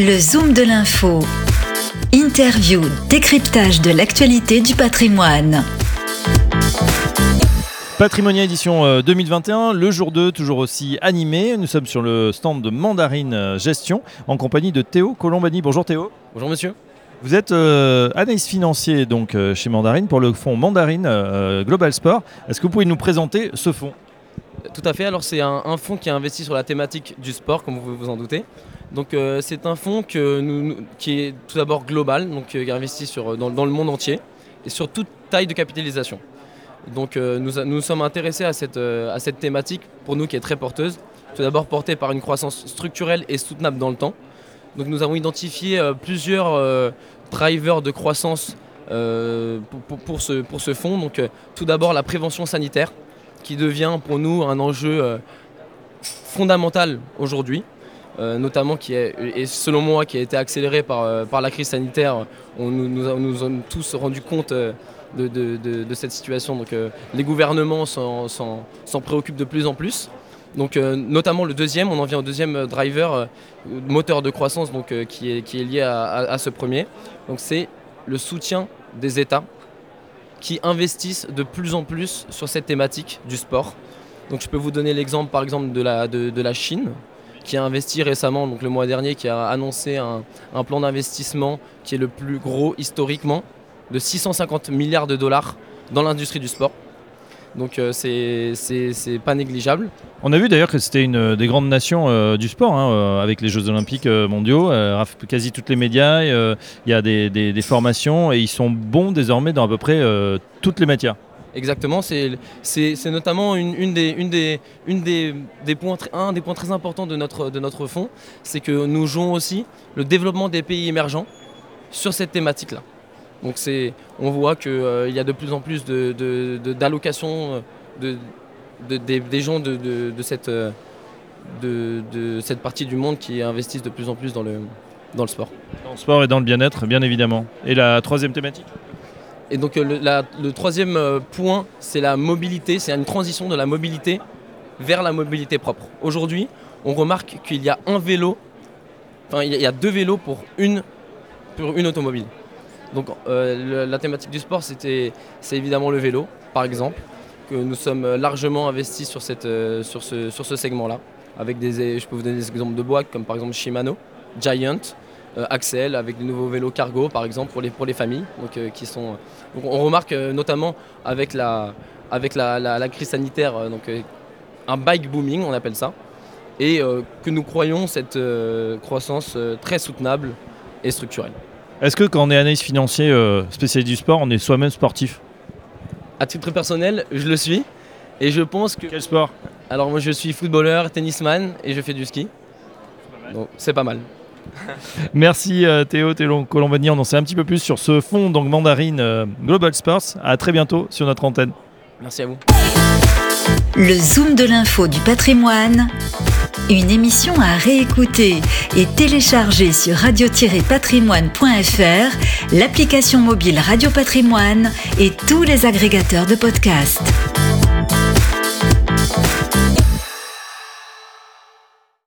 Le Zoom de l'info. Interview, décryptage de l'actualité du patrimoine. Patrimonia édition 2021, euh, le jour 2, toujours aussi animé. Nous sommes sur le stand de Mandarine euh, Gestion en compagnie de Théo Colombani. Bonjour Théo. Bonjour monsieur. Vous êtes euh, analyste financier donc, chez Mandarine pour le fonds Mandarine Global Sport. Est-ce que vous pouvez nous présenter ce fonds? Tout à fait. Alors c'est un, fonds qui a investi sur la thématique du sport, comme vous vous en doutez. Donc euh, c'est un fonds qui est tout d'abord global, donc euh, qui investit sur, dans, dans, le monde entier et sur toute taille de capitalisation. Donc euh, nous, nous sommes intéressés à cette, à cette thématique, pour nous qui est très porteuse, tout d'abord portée par une croissance structurelle et soutenable dans le temps. Donc nous avons identifié plusieurs drivers de croissance pour, ce, pour ce fonds. Donc tout d'abord la prévention sanitaire, qui devient pour nous un enjeu fondamental aujourd'hui. Euh, notamment qui est, et selon moi, qui a été accéléré par, euh, par la crise sanitaire. On, nous, nous, sommes tous rendu compte euh, de, de, de, cette situation. Donc, les gouvernements s'en préoccupent de plus en plus. Donc, notamment le deuxième, on en vient au deuxième driver, moteur de croissance, donc, qui, est, qui est lié à, à, à ce premier. Donc, c'est le soutien des États qui investissent de plus en plus sur cette thématique du sport. Donc, je peux vous donner l'exemple, par exemple, de la, Chine, qui a investi récemment, donc le mois dernier, qui a annoncé un, plan d'investissement qui est le plus gros historiquement, de 650 milliards de dollars dans l'industrie du sport. Donc euh, c'est pas négligeable. On a vu d'ailleurs que c'était une des grandes nations euh, du sport, hein, euh, avec les Jeux Olympiques mondiaux, quasi toutes les médias, il y a des, des, formations et ils sont bons désormais dans à peu près toutes les matières. Exactement, c'est notamment une, une, des, une, des, une des, des, points, un des points très importants de notre, de notre fonds, c'est que nous jouons aussi le développement des pays émergents sur cette thématique-là. Donc on voit qu'il euh, y a de plus en plus d'allocations de, de, de, des gens de, cette, de, cette partie du monde qui investissent de plus en plus dans le, dans le sport. Dans le sport et dans le bien-être, bien évidemment. Et la troisième thématique? Et donc euh, le, troisième euh, point, c'est la mobilité, c'est une transition de la mobilité vers la mobilité propre. Aujourd'hui, on remarque qu'il y a un vélo, enfin il y a deux vélos pour une, pour une automobile. Donc euh, la thématique du sport, c'est évidemment le vélo, par exemple, que nous sommes largement investis sur, cette, sur ce, sur ce segment-là. Avec des, je peux vous donner des exemples de boîtes comme par exemple Shimano, Giant, euh, Axel avec des nouveaux vélos cargo par exemple pour les, pour les familles. Donc, euh, qui sont, on remarque euh, notamment avec la, avec la, la, crise sanitaire donc, un bike booming on appelle ça et que nous croyons cette croissance très soutenable et structurelle. Est-ce que quand on est analyste financier spécialiste du sport, on est soi-même sportif À titre personnel, je le suis. Et je pense que. Quel sport Alors moi je suis footballeur, tennisman et je fais du ski. Donc c'est pas mal. Merci euh, Théo, Théo Colombani. On en sait un petit peu plus sur ce fonds donc Mandarine euh, Global Sports. À très bientôt sur notre antenne. Merci à vous. Le Zoom de l'info du patrimoine. Une émission à réécouter et télécharger sur radio-patrimoine.fr, l'application mobile Radio Patrimoine et tous les agrégateurs de podcasts.